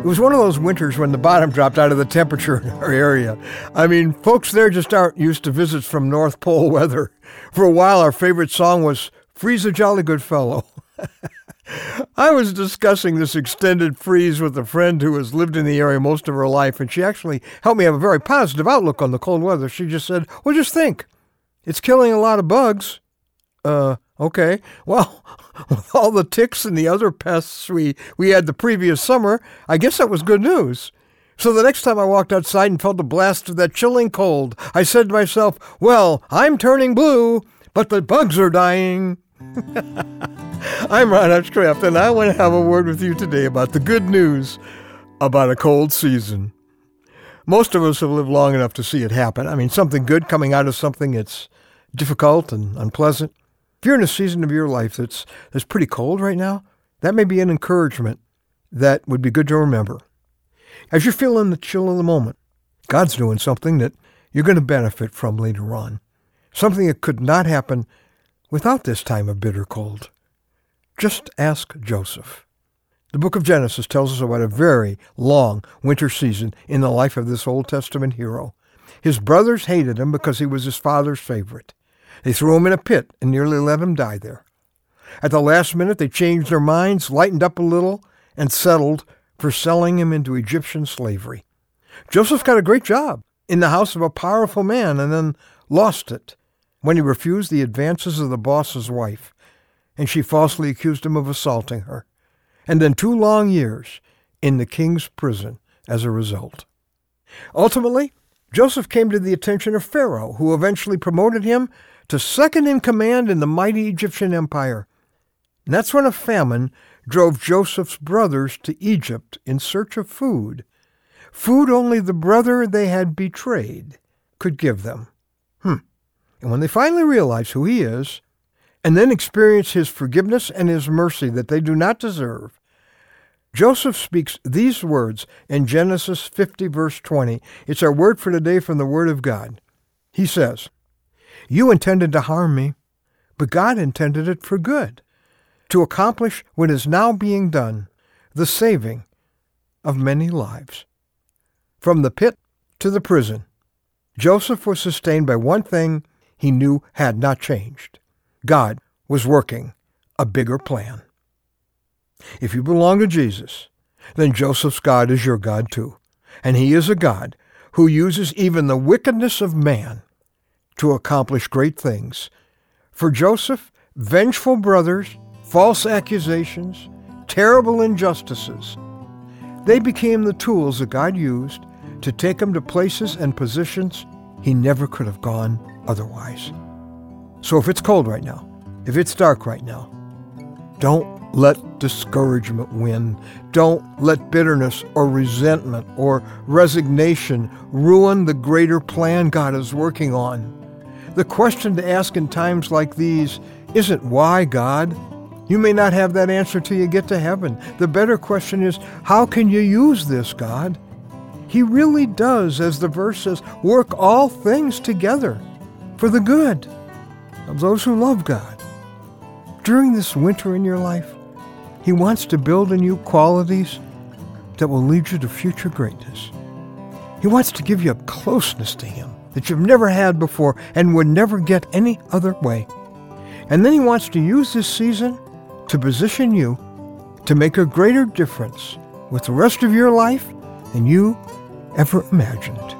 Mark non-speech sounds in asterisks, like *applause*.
It was one of those winters when the bottom dropped out of the temperature in our area. I mean, folks there just aren't used to visits from North Pole weather. For a while, our favorite song was Freeze a Jolly Good Fellow. *laughs* I was discussing this extended freeze with a friend who has lived in the area most of her life, and she actually helped me have a very positive outlook on the cold weather. She just said, Well, just think, it's killing a lot of bugs. Uh, okay. Well, *laughs* with all the ticks and the other pests we, we had the previous summer, I guess that was good news. So the next time I walked outside and felt a blast of that chilling cold, I said to myself, Well, I'm turning blue, but the bugs are dying. *laughs* I'm Ron Hutchcraft, and I want to have a word with you today about the good news about a cold season. Most of us have lived long enough to see it happen. I mean, something good coming out of something that's difficult and unpleasant. If you're in a season of your life that's, that's pretty cold right now, that may be an encouragement that would be good to remember. As you're feeling the chill of the moment, God's doing something that you're going to benefit from later on. Something that could not happen without this time of bitter cold. Just ask Joseph. The book of Genesis tells us about a very long winter season in the life of this Old Testament hero. His brothers hated him because he was his father's favorite. They threw him in a pit and nearly let him die there. At the last minute, they changed their minds, lightened up a little, and settled for selling him into Egyptian slavery. Joseph got a great job in the house of a powerful man and then lost it when he refused the advances of the boss's wife, and she falsely accused him of assaulting her, and then two long years in the king's prison as a result. Ultimately, Joseph came to the attention of Pharaoh, who eventually promoted him to second in command in the mighty Egyptian empire. And that's when a famine drove Joseph's brothers to Egypt in search of food, food only the brother they had betrayed could give them. Hmm. And when they finally realize who he is, and then experience his forgiveness and his mercy that they do not deserve, Joseph speaks these words in Genesis 50, verse 20. It's our word for today from the Word of God. He says, You intended to harm me, but God intended it for good, to accomplish what is now being done, the saving of many lives. From the pit to the prison, Joseph was sustained by one thing he knew had not changed. God was working a bigger plan. If you belong to Jesus, then Joseph's God is your God too. And he is a God who uses even the wickedness of man to accomplish great things. For Joseph, vengeful brothers, false accusations, terrible injustices, they became the tools that God used to take him to places and positions he never could have gone otherwise. So if it's cold right now, if it's dark right now, don't let discouragement win. Don't let bitterness or resentment or resignation ruin the greater plan God is working on. The question to ask in times like these isn't why, God? You may not have that answer till you get to heaven. The better question is, how can you use this, God? He really does, as the verse says, work all things together for the good of those who love God. During this winter in your life, He wants to build in you qualities that will lead you to future greatness. He wants to give you a closeness to Him that you've never had before and would never get any other way. And then He wants to use this season to position you to make a greater difference with the rest of your life than you ever imagined.